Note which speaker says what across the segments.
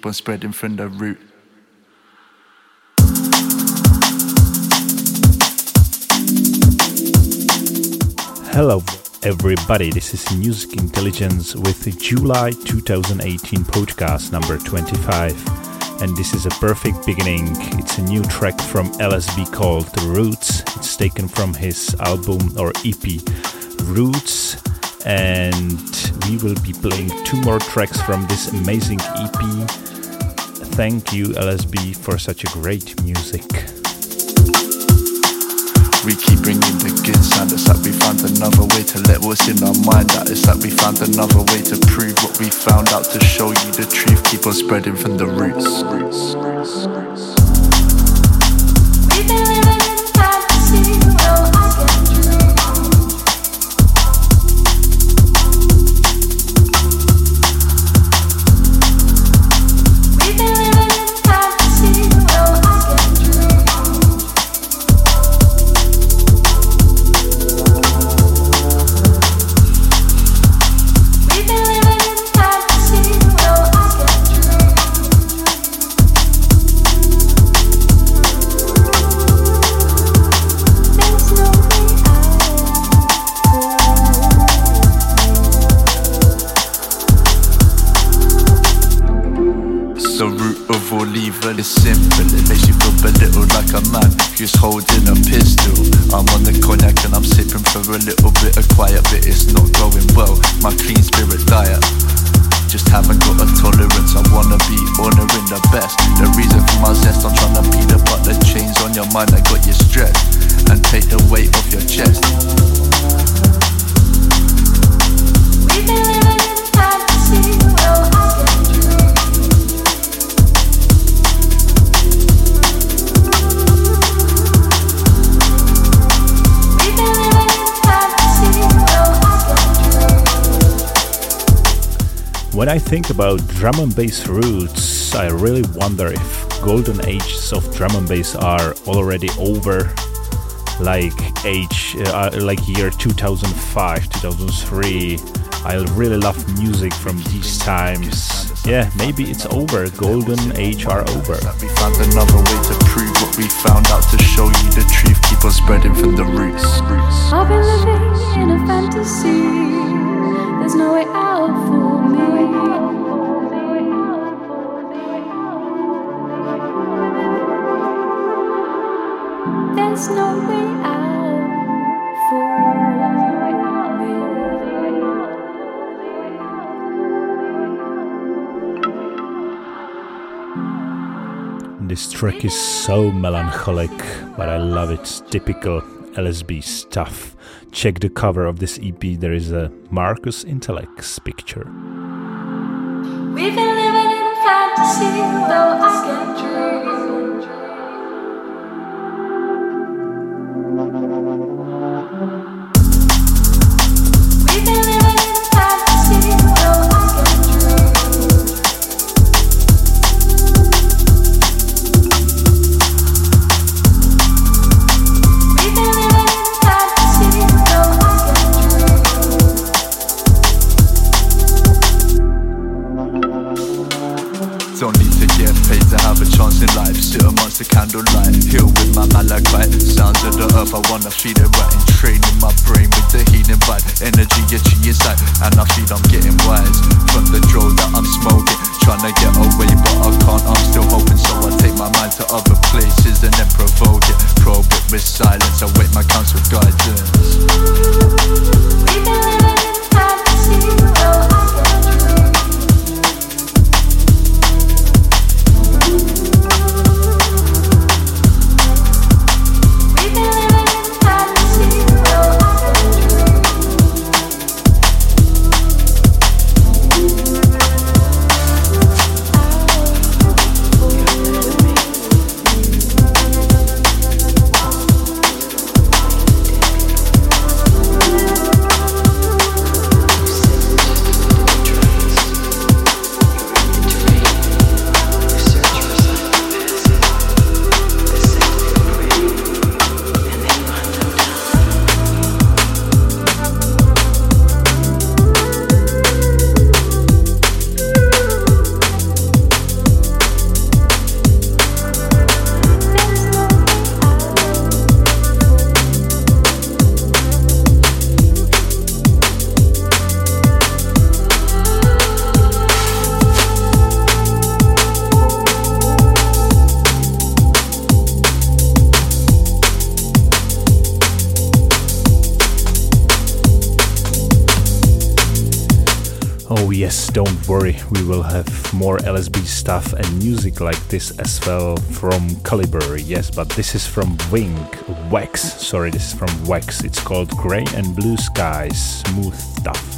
Speaker 1: keep on spreading from the root.
Speaker 2: Hello, everybody. This is Music Intelligence with the July 2018 podcast number 25. And this is a perfect beginning. It's a new track from LSB called Roots. It's taken from his album or EP Roots. And we will be playing two more tracks from this amazing EP. Thank you, LSB, for such a great music.
Speaker 1: We keep bringing the good sound. It's like we found another way to let what's in our mind out. It's like we found another way to prove what we found out. To show you the truth, keep on spreading from the roots. roots, roots, roots. Is simple. It makes you feel belittled like a man who's holding a pistol. I'm on the cognac and I'm sipping for a little
Speaker 2: When I think about drum and bass roots, I really wonder if golden ages of drum and bass are already over, like age, uh, like year 2005, 2003. I really love music from these times. Yeah, maybe it's over. Golden age are over.
Speaker 1: We found another way to prove what we found out to show you the truth. Keep on spreading from the roots.
Speaker 3: I've been living in a fantasy. There's no way out for
Speaker 2: This track is so melancholic, but I love it. It's typical LSB stuff. Check the cover of this EP, there is a Marcus Intalex picture.
Speaker 3: We've been living in fantasy, though I dream.
Speaker 1: wanna feed it right and training my brain with the healing vibe Energy itchy inside and I feel I'm getting wise From the drill that I'm smoking Trying to get away
Speaker 2: we will have more LSB stuff and music like this as well from Calibre, yes, but this is from Wing, Wax, sorry, this is from Wax. It's called Grey and Blue Skies, smooth stuff.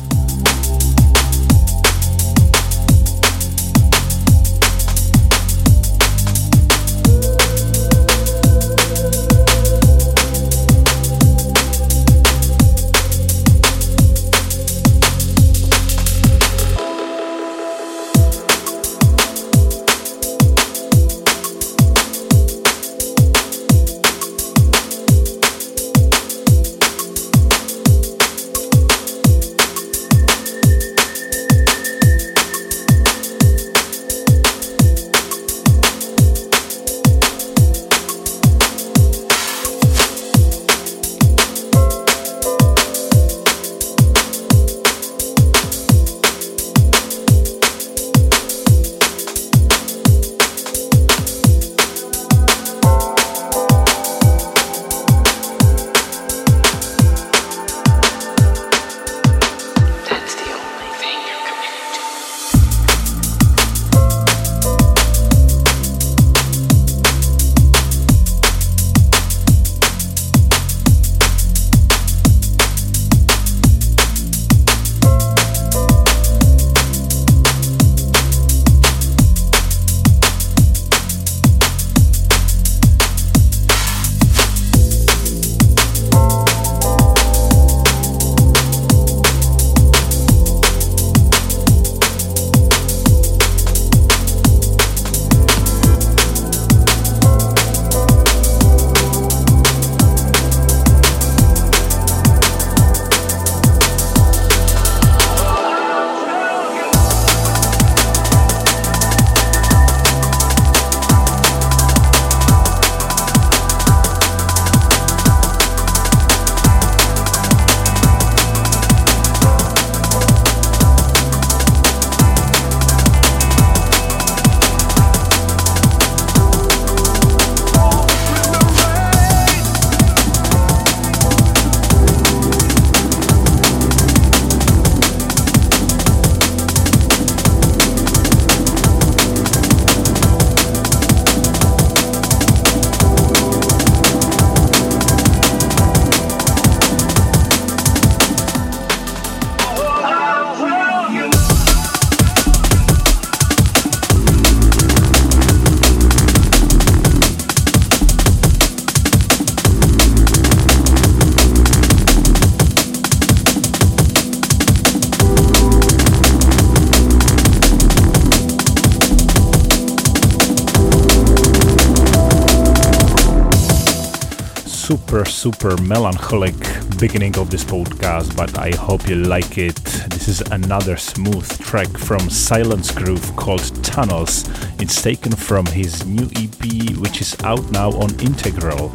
Speaker 2: Super melancholic beginning of this podcast, but I hope you like it. This is another smooth track from Silence Groove called Tunnels. It's taken from his new EP, which is out now on Integral.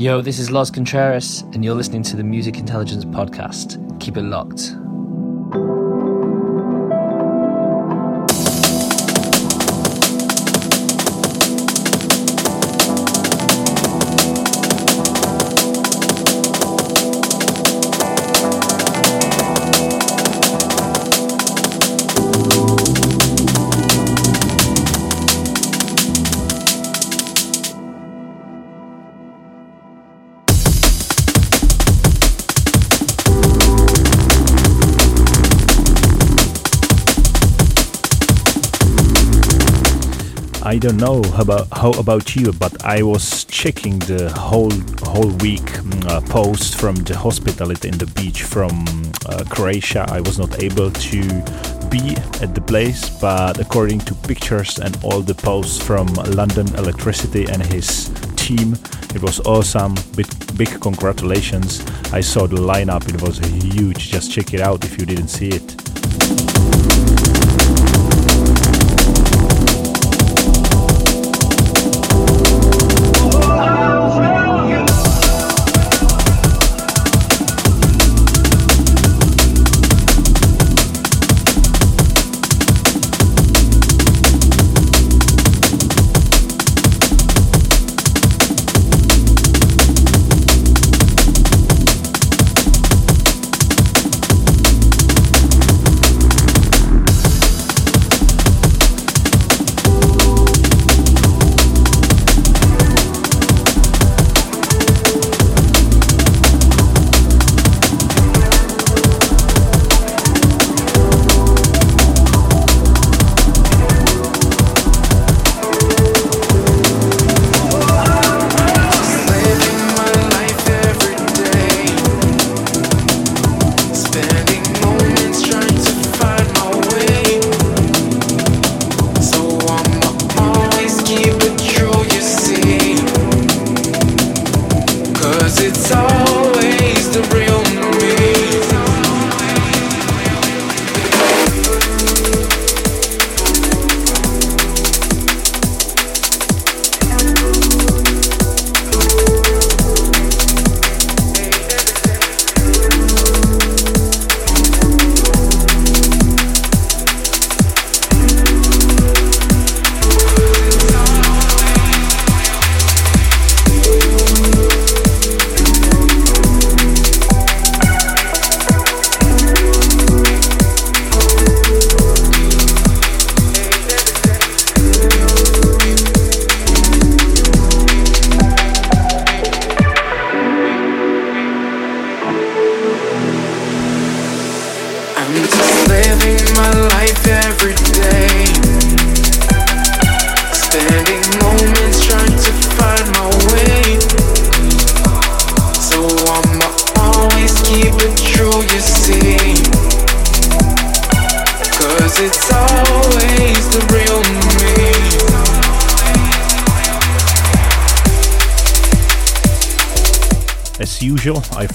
Speaker 4: Yo, this is Los Contreras, and you're listening to the Music Intelligence Podcast. Keep it locked.
Speaker 5: Don't know about how about you, but I was checking the whole whole week mm, uh, post from the hospitality in the beach from uh, Croatia. I was not able to be at the place, but according to pictures and all the posts from London Electricity and his team, it was awesome. Big, big congratulations! I saw the lineup; it was huge. Just check it out if you didn't see it.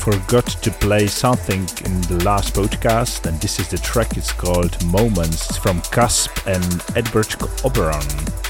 Speaker 5: Forgot to play something in the last podcast, and this is the track. It's called Moments. From Cusp and Edward Oberon.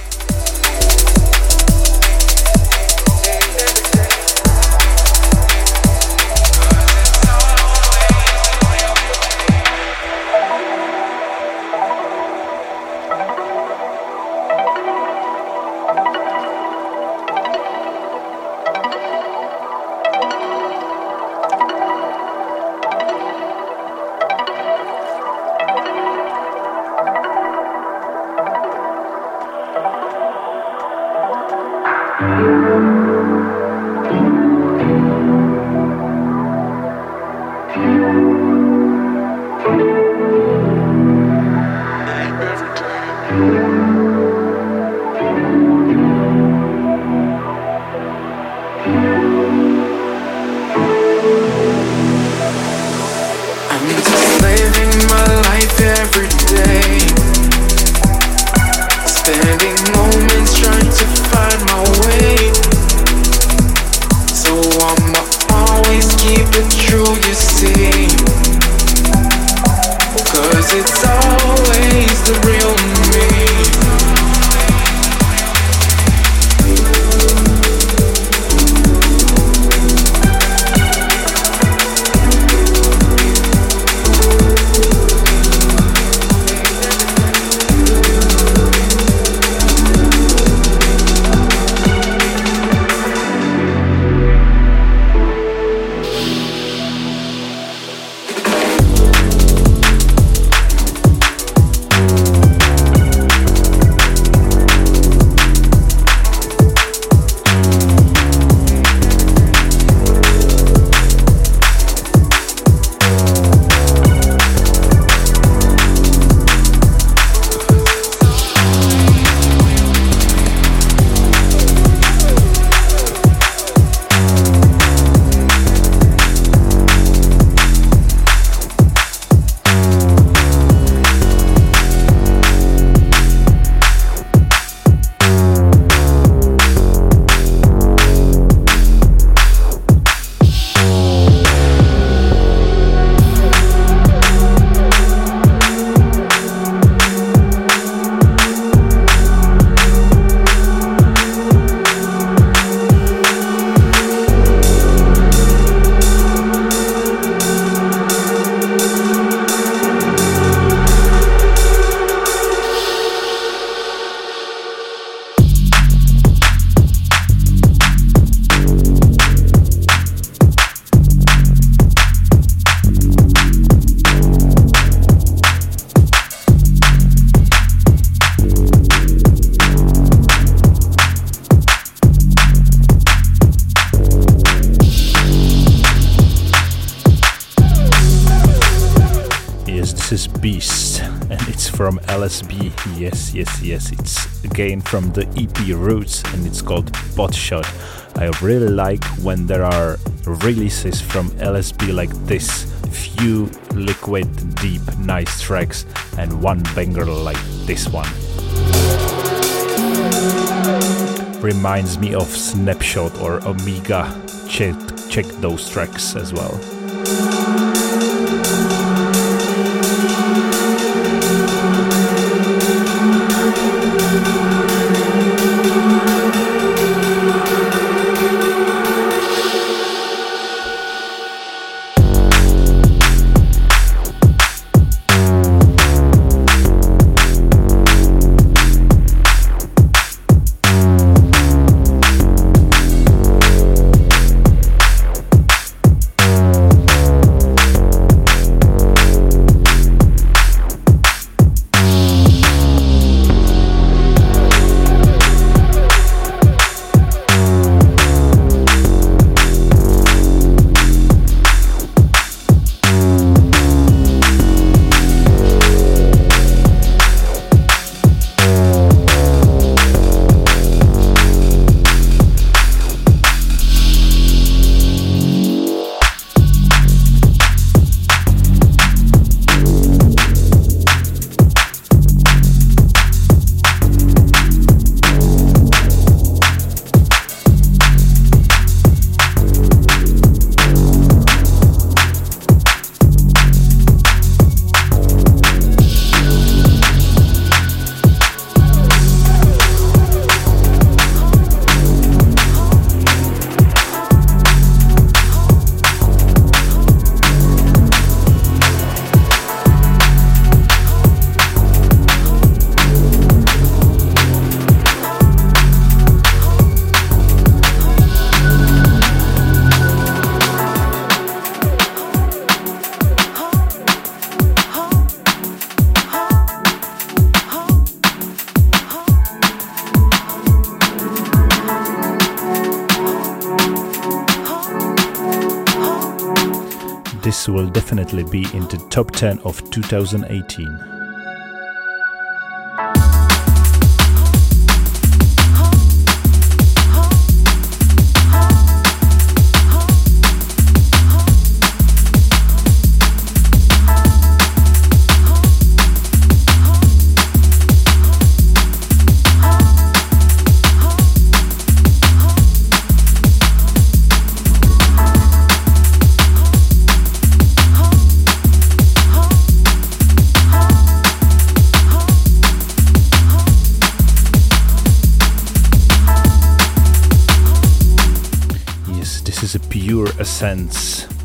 Speaker 2: Yes, yes, yes, it's again from the EP Roots, and it's called Botshot. I really like when there are releases from LSB like this few liquid, deep, nice tracks, and one banger like this one. Reminds me of Snapshot or Omega. Check, check those tracks as well. Top 10 of 2018.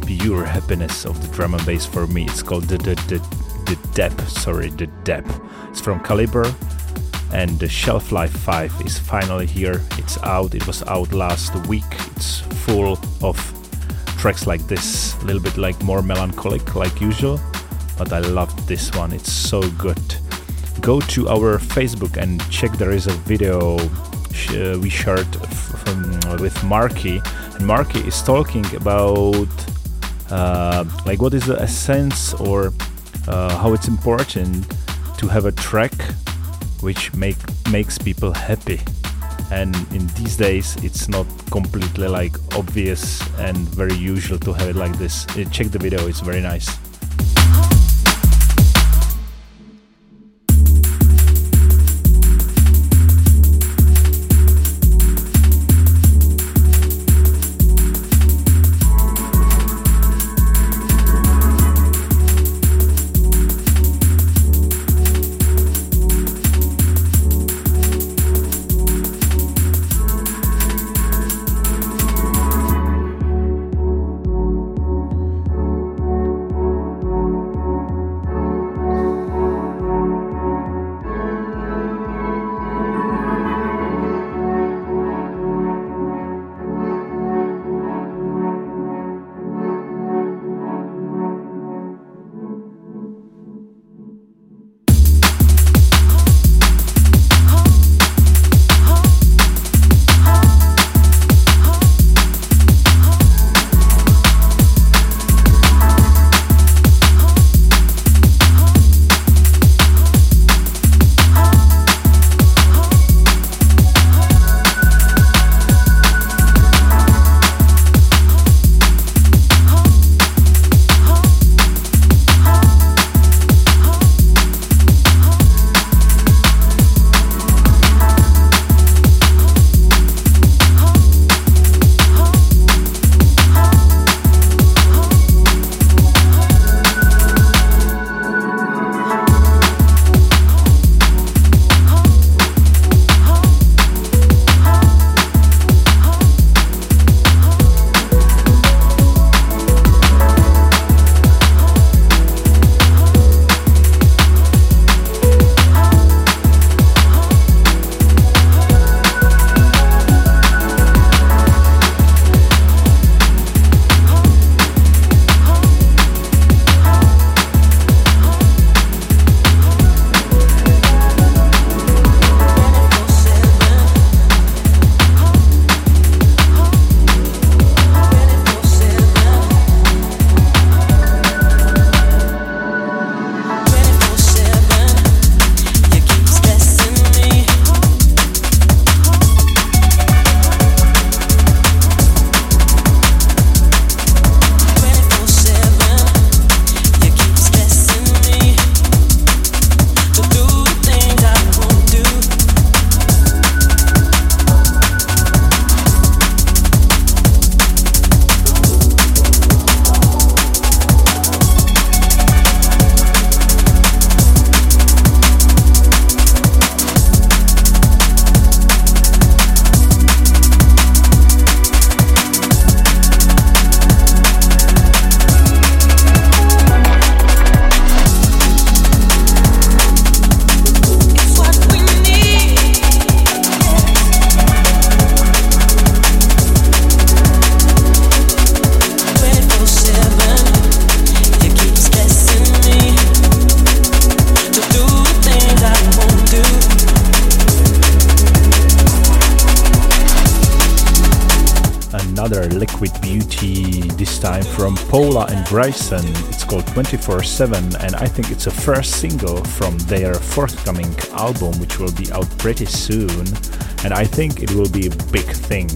Speaker 2: Pure happiness of the drum and bass for me. It's called the the the, the depth. Sorry, the depth. It's from Calibre, and the Shelf Life 5 is finally here. It's out. It was out last week. It's full of tracks like this, a little bit like more melancholic like usual, but I love this one. It's so good. Go to our Facebook and check. There is a video we shared from with Marky. And Marky is talking about uh, like what is the essence or uh, how it's important to have a track which make makes people happy. And in these days it's not completely like obvious and very usual to have it like this. Uh, check the video it's very nice
Speaker 6: Bryson. It's called 24 7, and I think it's a first single from their forthcoming album, which will be out pretty soon. And I think it will be a big thing.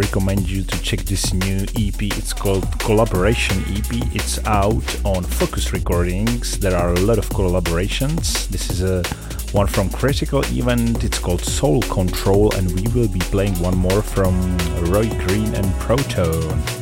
Speaker 2: Recommend you to check this new EP. It's called Collaboration EP. It's out on Focus Recordings. There are a lot of collaborations. This is a one from Critical Event. It's called Soul Control, and we will be playing one more from Roy Green and Protone.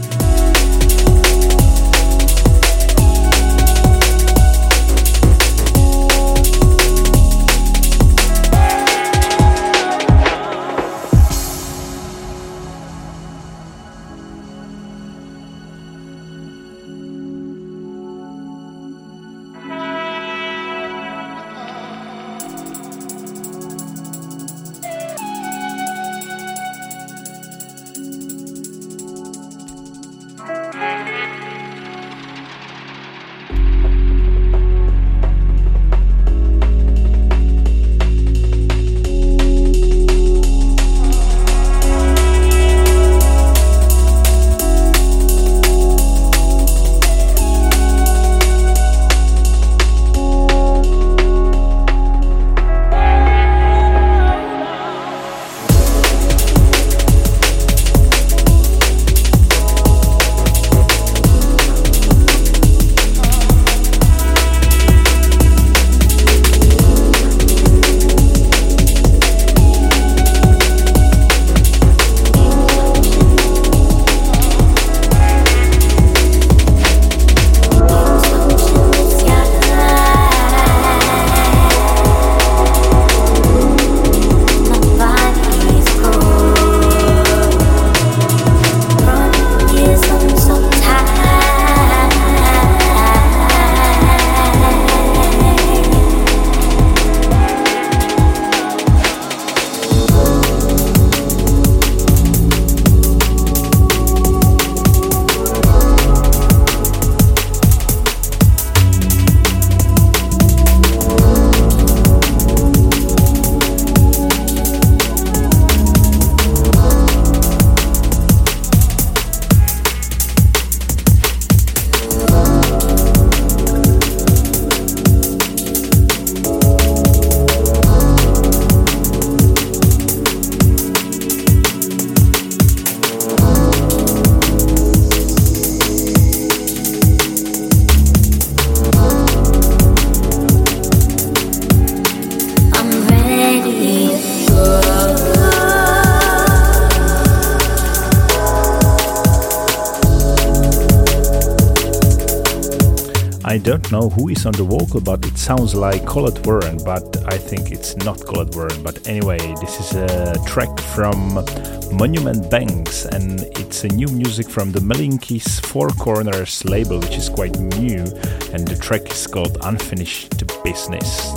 Speaker 2: Know who is on the vocal, but it sounds like Collette Warren, but I think it's not Collette Warren. But anyway, this is a track from Monument Banks, and it's a new music from the Malinkis Four Corners label, which is quite new, and the track is called Unfinished Business.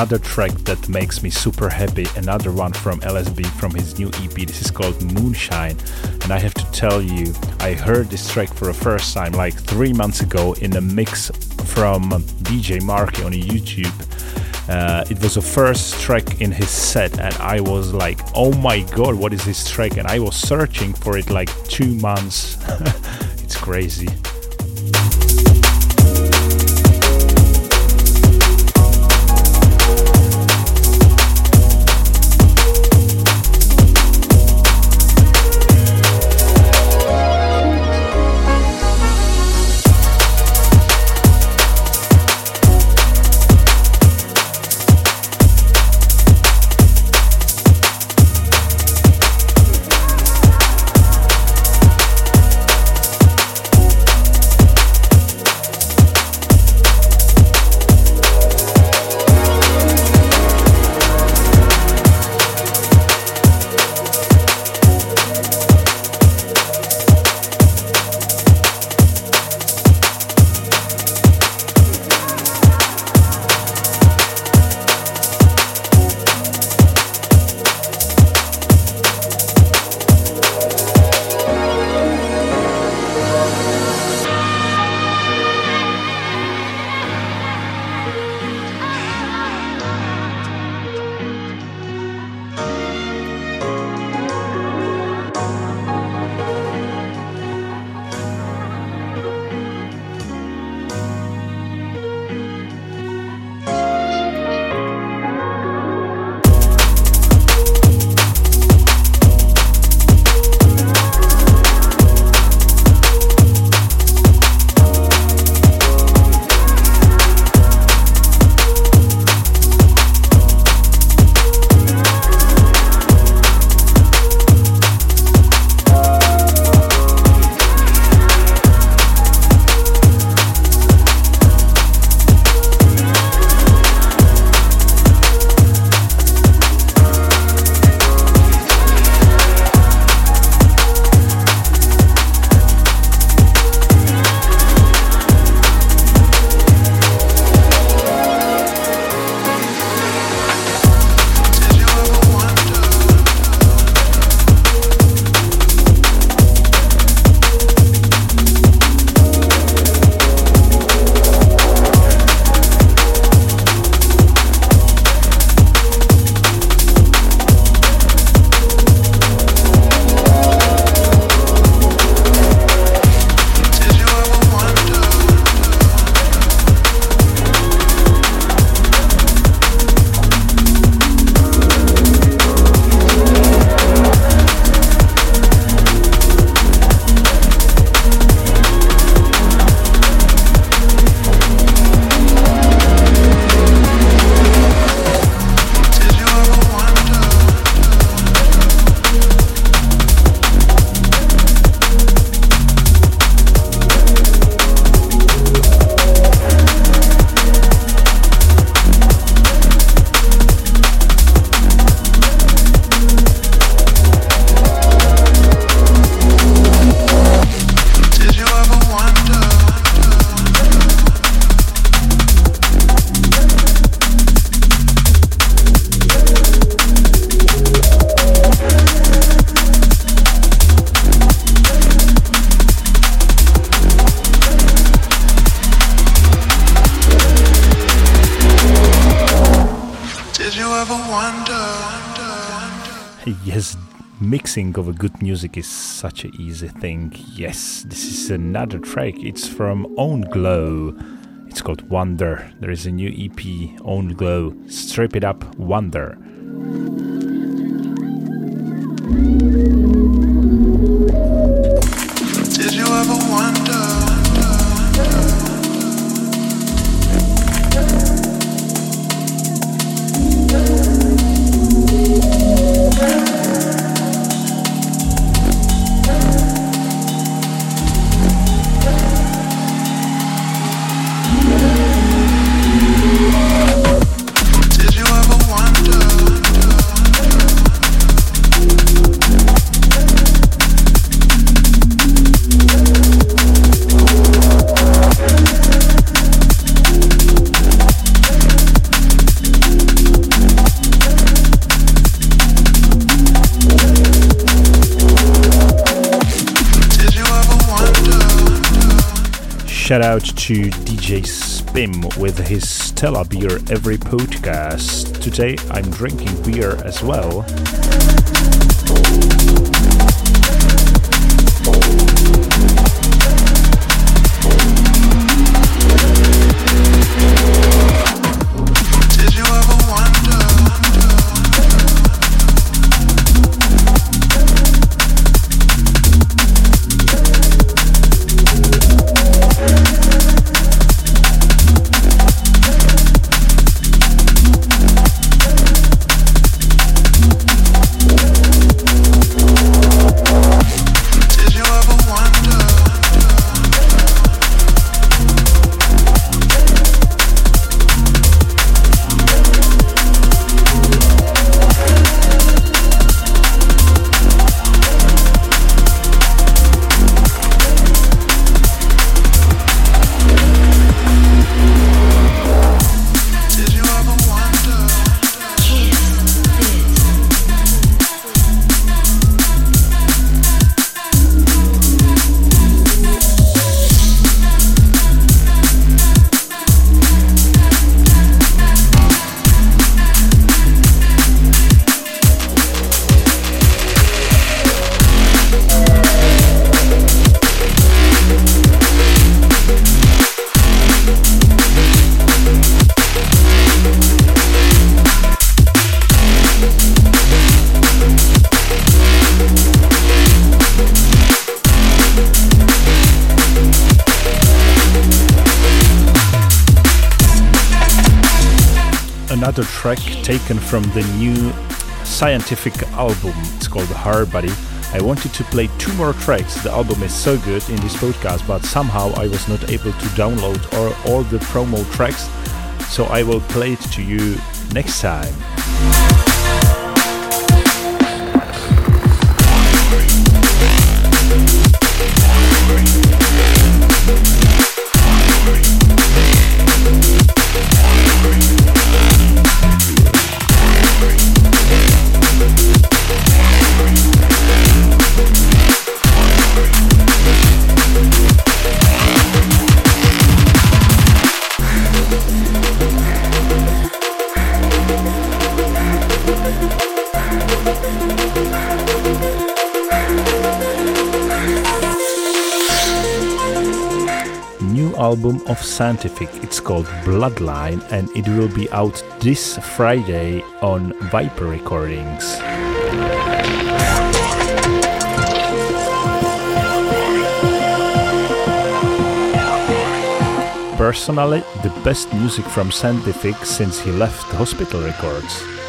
Speaker 2: Another track that makes me super happy. Another one from LSB from his new EP. This is called Moonshine. And I have to tell you, I heard this track for the first time like three months ago in a mix from DJ Marky on YouTube. Uh, it was the first track in his set, and I was like, oh my god, what is this track? And I was searching for it like two months. it's crazy. Mixing of a good music is such an easy thing. Yes, this is another track. It's from Own Glow. It's called Wonder. There is a new EP, Own Glow. Strip it up, Wonder.
Speaker 7: Did you ever wonder?
Speaker 2: Shout out to DJ Spim with his Stella beer every podcast. Today I'm drinking beer as well. Taken from the new scientific album. It's called Hard Body. I wanted to play two more tracks. The album is so good in this podcast, but somehow I was not able to download all, all the promo tracks. So I will play it to you next time. Album of Scientific. It's called Bloodline and it will be out this Friday on Viper Recordings. Personally, the best music from Scientific since he left Hospital Records.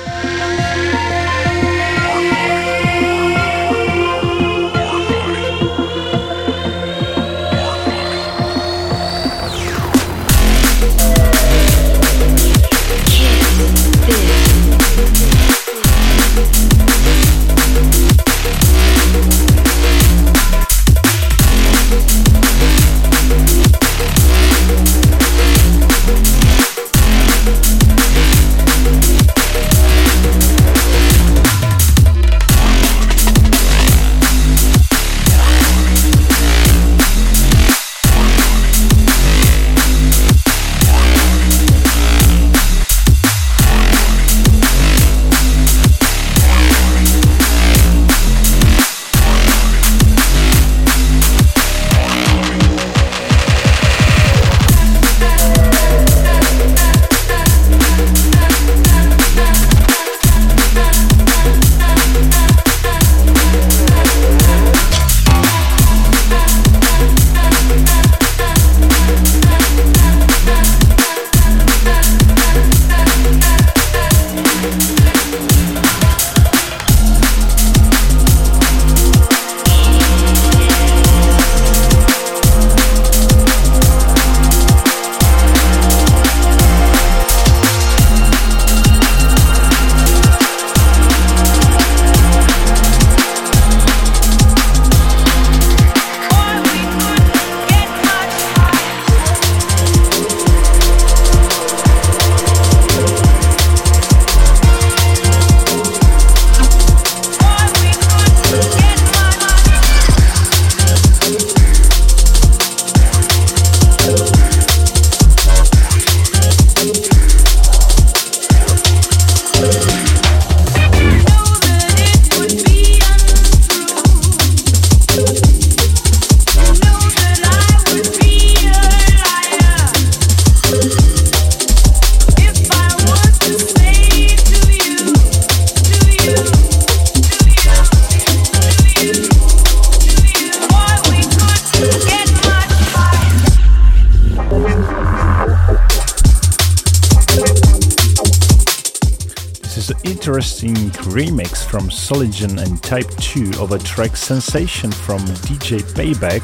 Speaker 2: Soligen and Type 2 of a track Sensation from DJ Payback.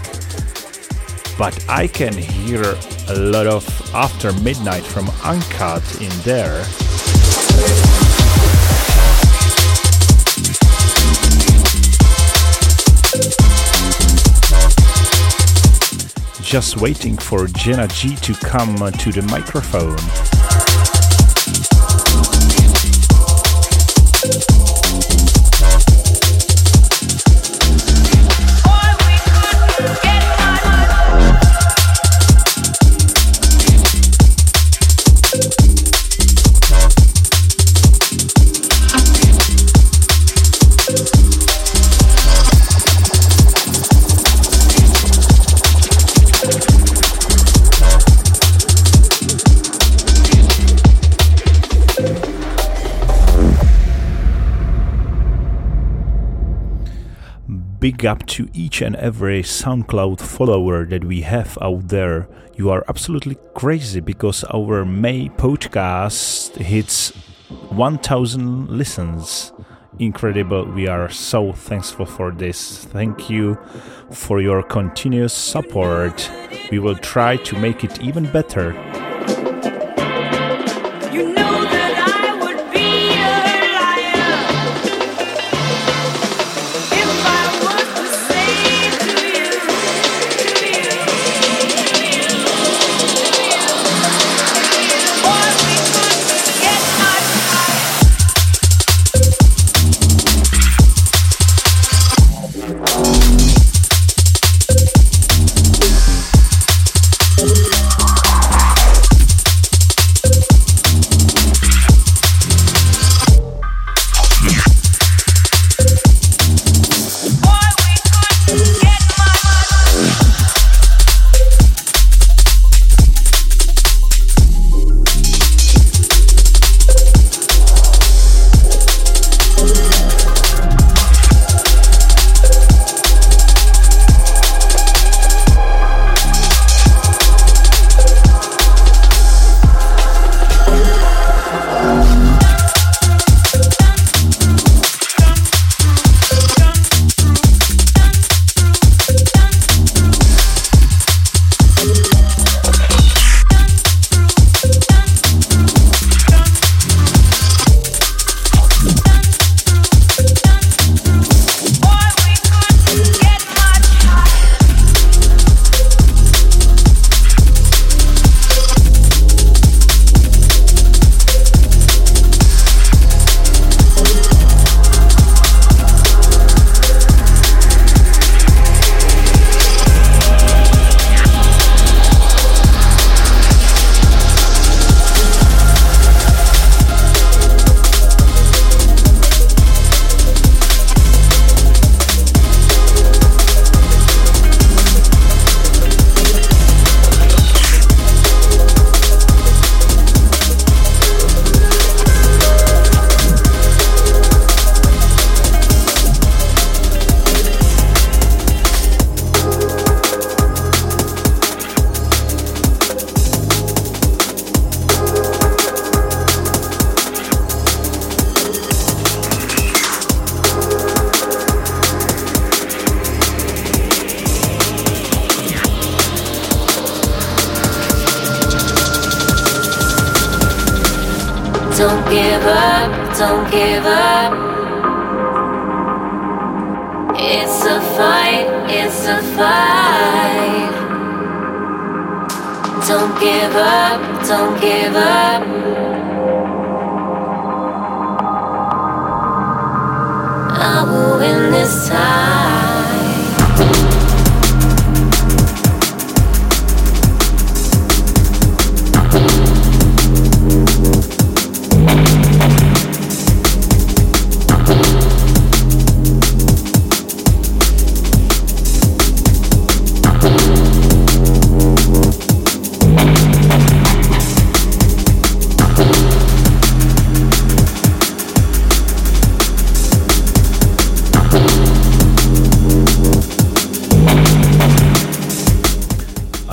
Speaker 2: But I can hear a lot of After Midnight from Uncut in there. Just waiting for Jenna G to come to the microphone. Big up to each and every SoundCloud follower that we have out there. You are absolutely crazy because our May podcast hits 1000 listens. Incredible. We are so thankful for this. Thank you for your continuous support. We will try to make it even better.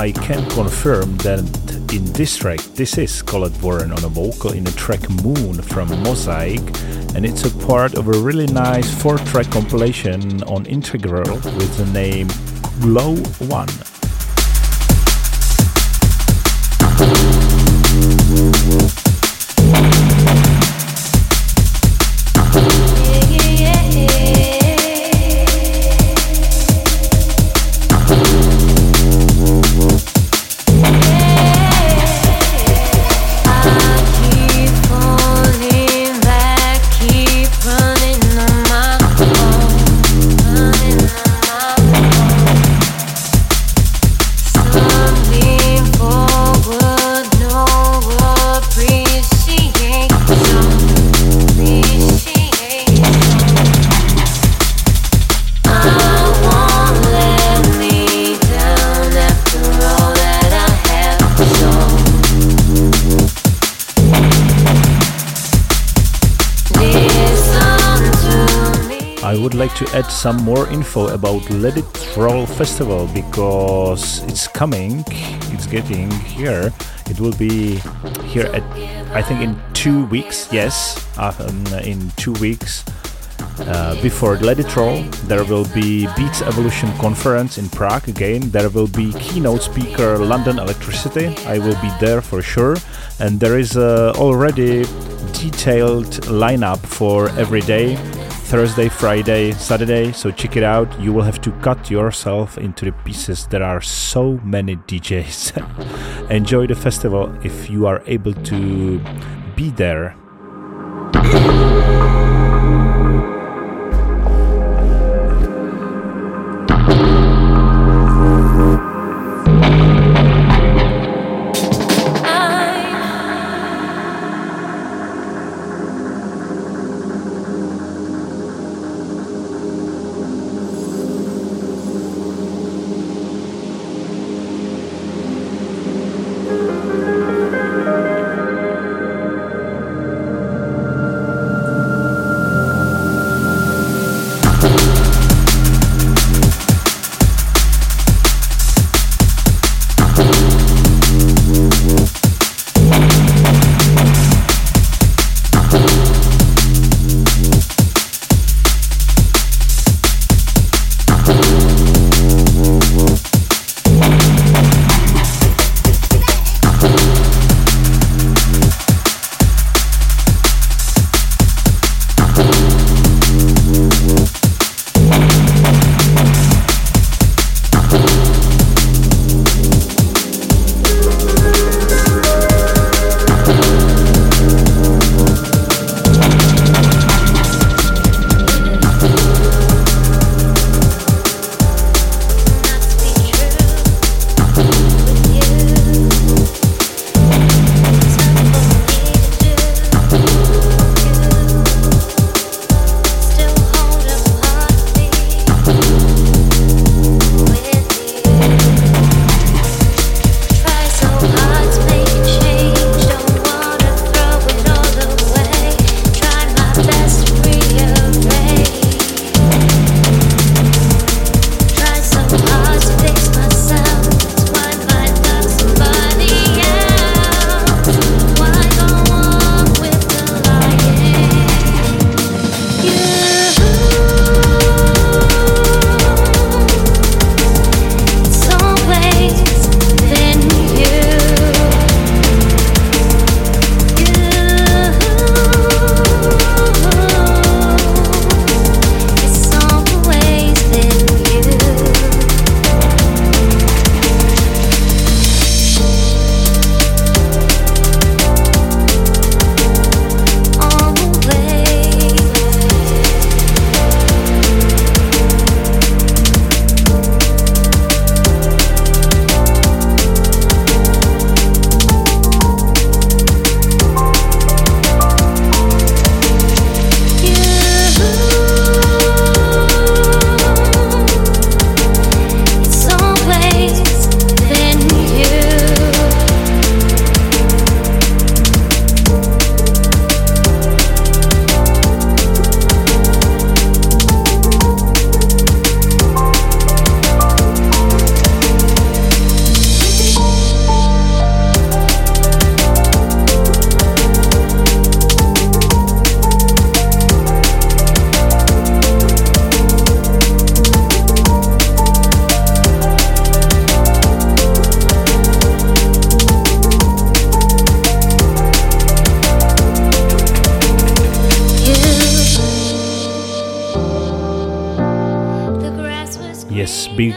Speaker 2: I can confirm that in this track, this is Collette Warren on a vocal in the track Moon from Mosaic, and it's a part of a really nice four track compilation on Integral with the name Glow One. To add some more info about Let It Roll Festival because it's coming, it's getting here. It will be here at, I think, in two weeks. Yes, uh, um, in two weeks. Uh, before Let It Roll, there will be Beats Evolution Conference in Prague again. There will be keynote speaker London Electricity. I will be there for sure. And there is uh, already detailed lineup for every day Thursday, Friday, Saturday. So check it out. You will have to cut yourself into the pieces. There are so many DJs. Enjoy the festival if you are able to be there.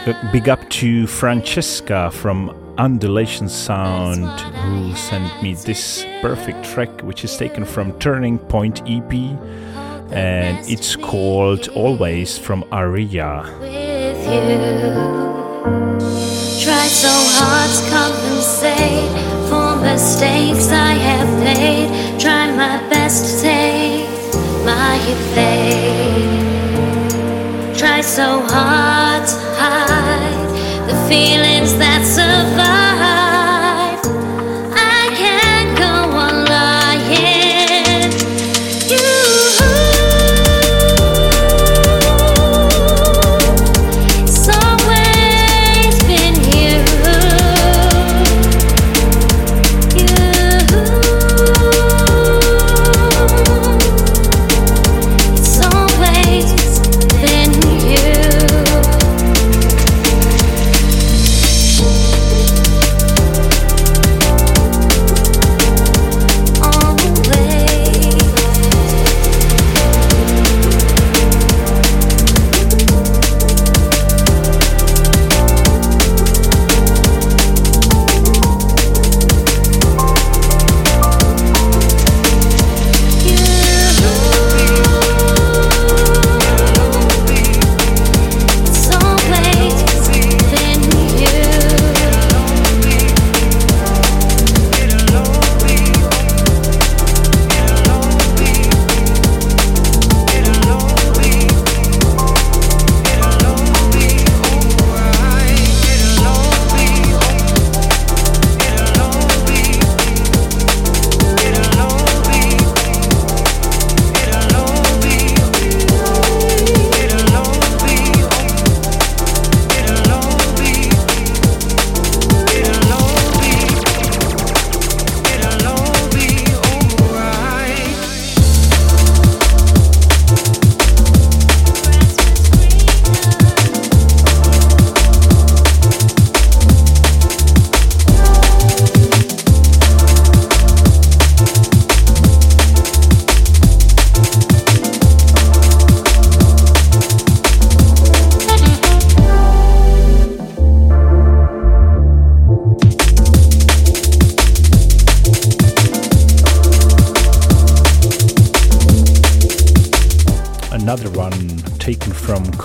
Speaker 2: Big, big up to Francesca from Undulation Sound who sent me this perfect track, which is taken from Turning Point EP and it's called Always from Aria.
Speaker 8: Tried so hard to compensate for mistakes I have made. Trying my best to take my place. Try so hard hide the feelings that survive.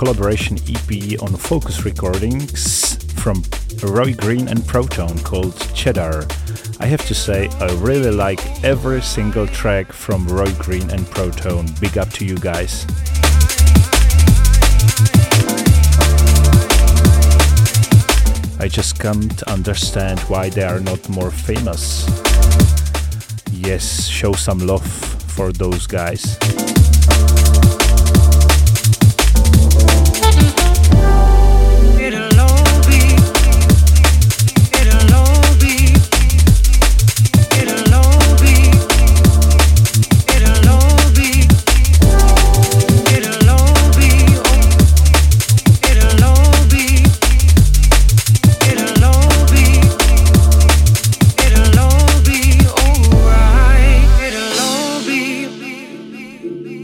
Speaker 2: Collaboration EP on Focus Recordings from Roy Green and Protone called Cheddar. I have to say, I really like every single track from Roy Green and Protone. Big up to you guys. I just can't understand why they are not more famous. Yes, show some love for those guys.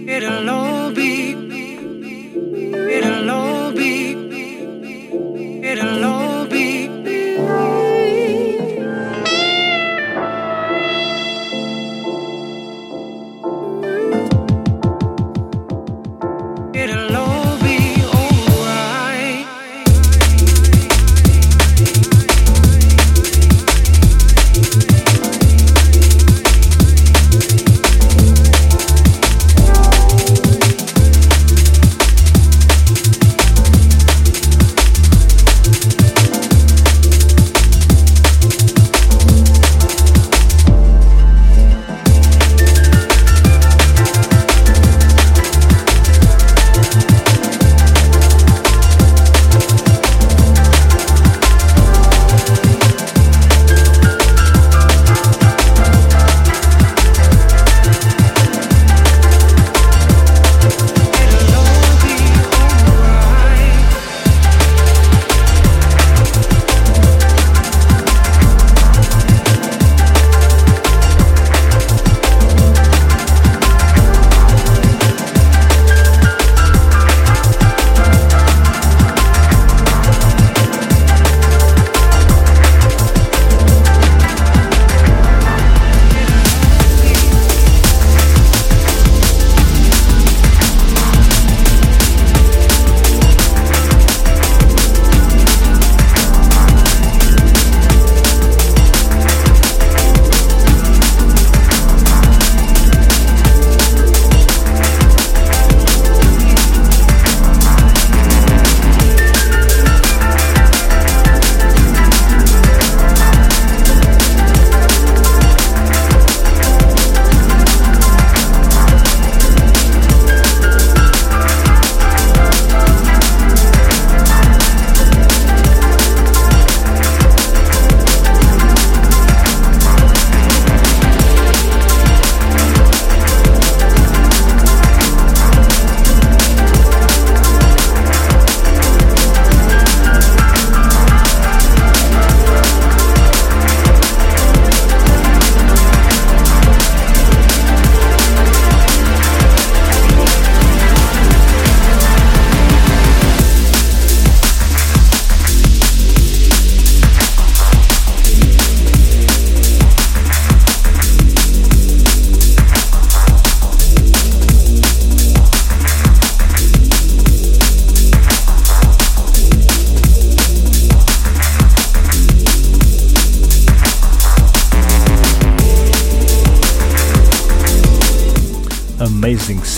Speaker 9: it
Speaker 2: alone.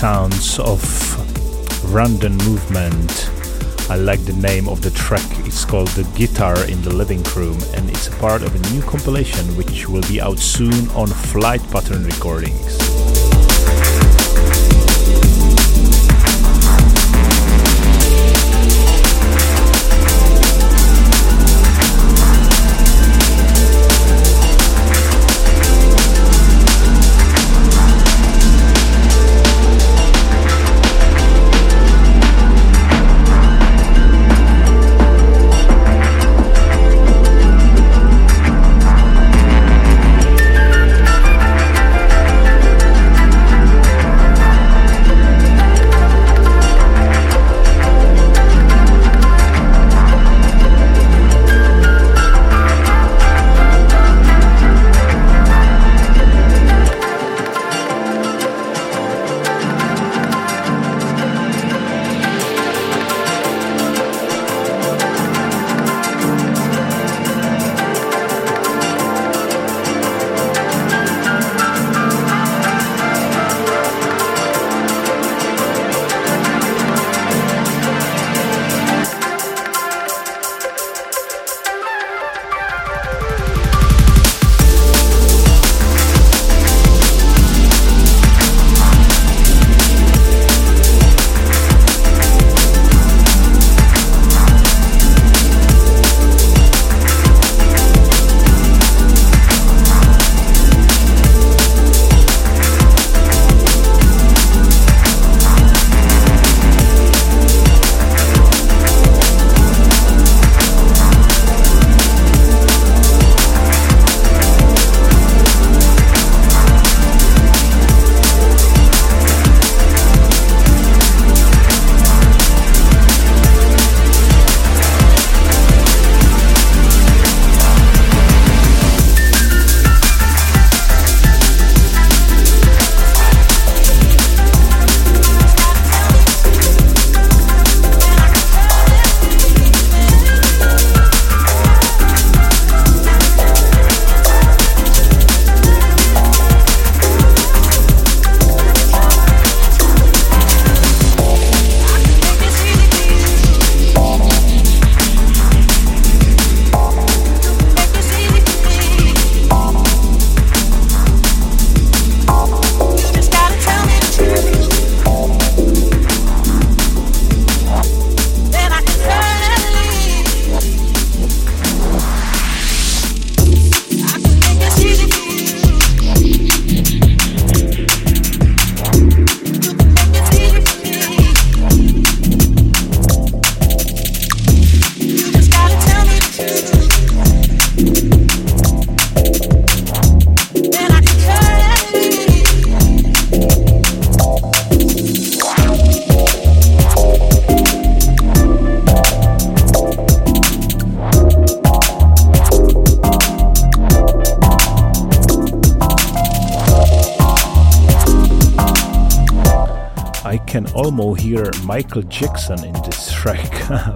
Speaker 2: Sounds of random movement. I like the name of the track. It's called The Guitar in the Living Room and it's a part of a new compilation which will be out soon on Flight Pattern Recordings. Hear Michael Jackson in this track,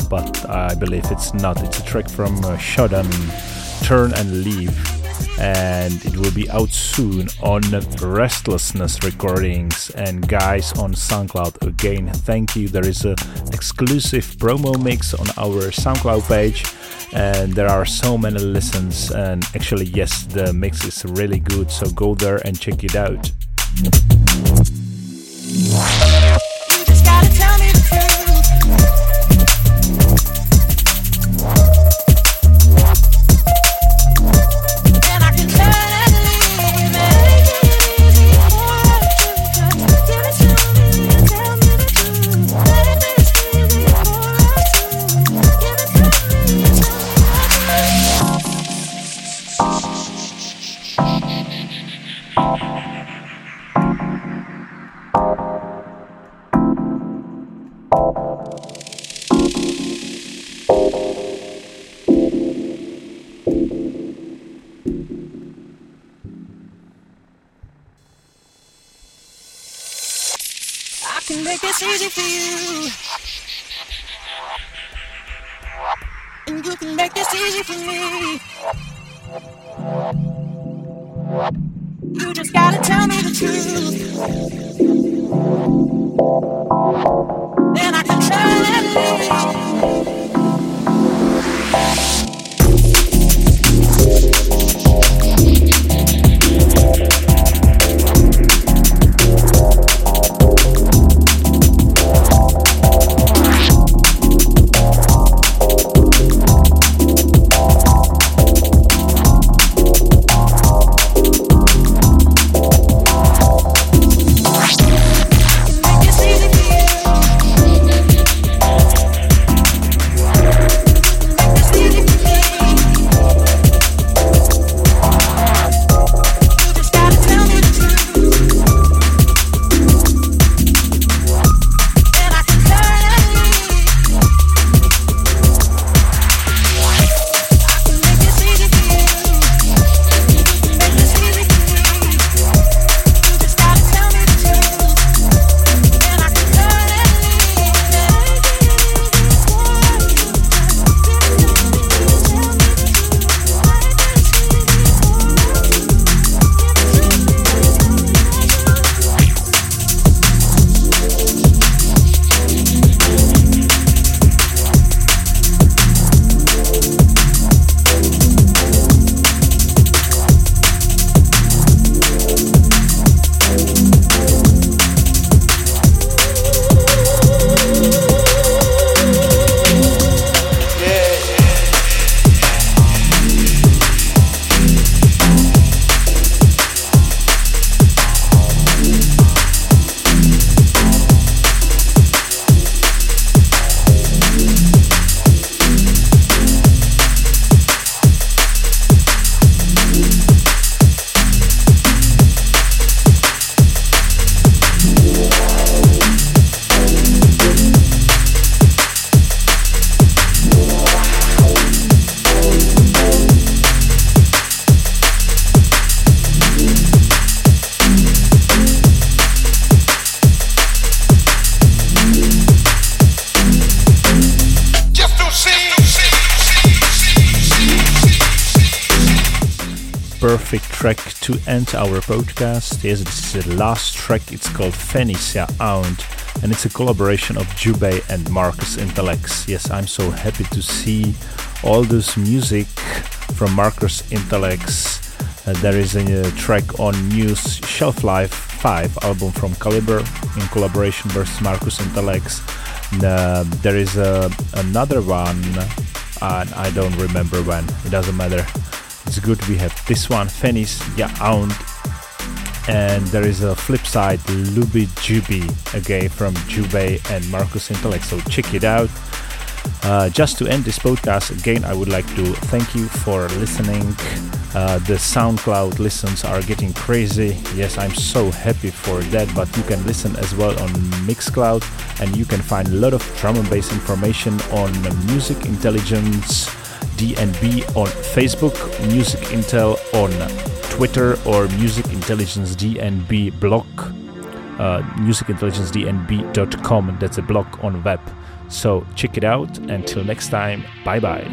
Speaker 2: but I believe it's not. It's a track from uh, Shodan, Turn and Leave, and it will be out soon on Restlessness Recordings and guys on SoundCloud. Again, thank you. There is a exclusive promo mix on our SoundCloud page and there are so many listens and actually yes the mix is really good so go there and check it out podcast. Yes, this is the last track. It's called Phoenicia Aunt, and it's a collaboration of Jubei and Marcus Intalex. Yes, I'm so happy to see all this music from Marcus Intalex. Uh, there is a, a track on Muse Shelf Life 5 album from Calibre in collaboration with Marcus Intalex. Uh, there is a, another one, and I don't remember when. It doesn't matter it's good we have this one Fenis Yaound and there is a flip side Lubi Jubi again from Jubei and Marcus Intalex so check it out. Uh, just to end this podcast again I would like to thank you for listening. Uh, the SoundCloud listens are getting crazy. Yes I'm so happy for that but you can listen as well on Mixcloud and you can find a lot of drum and bass information on Music Intelligence DNB on Facebook, Music Intel on Twitter, or Music Intelligence DNB blog, uh, musicintelligencednb.com. That's a blog on web. So check it out. Until next time, bye bye.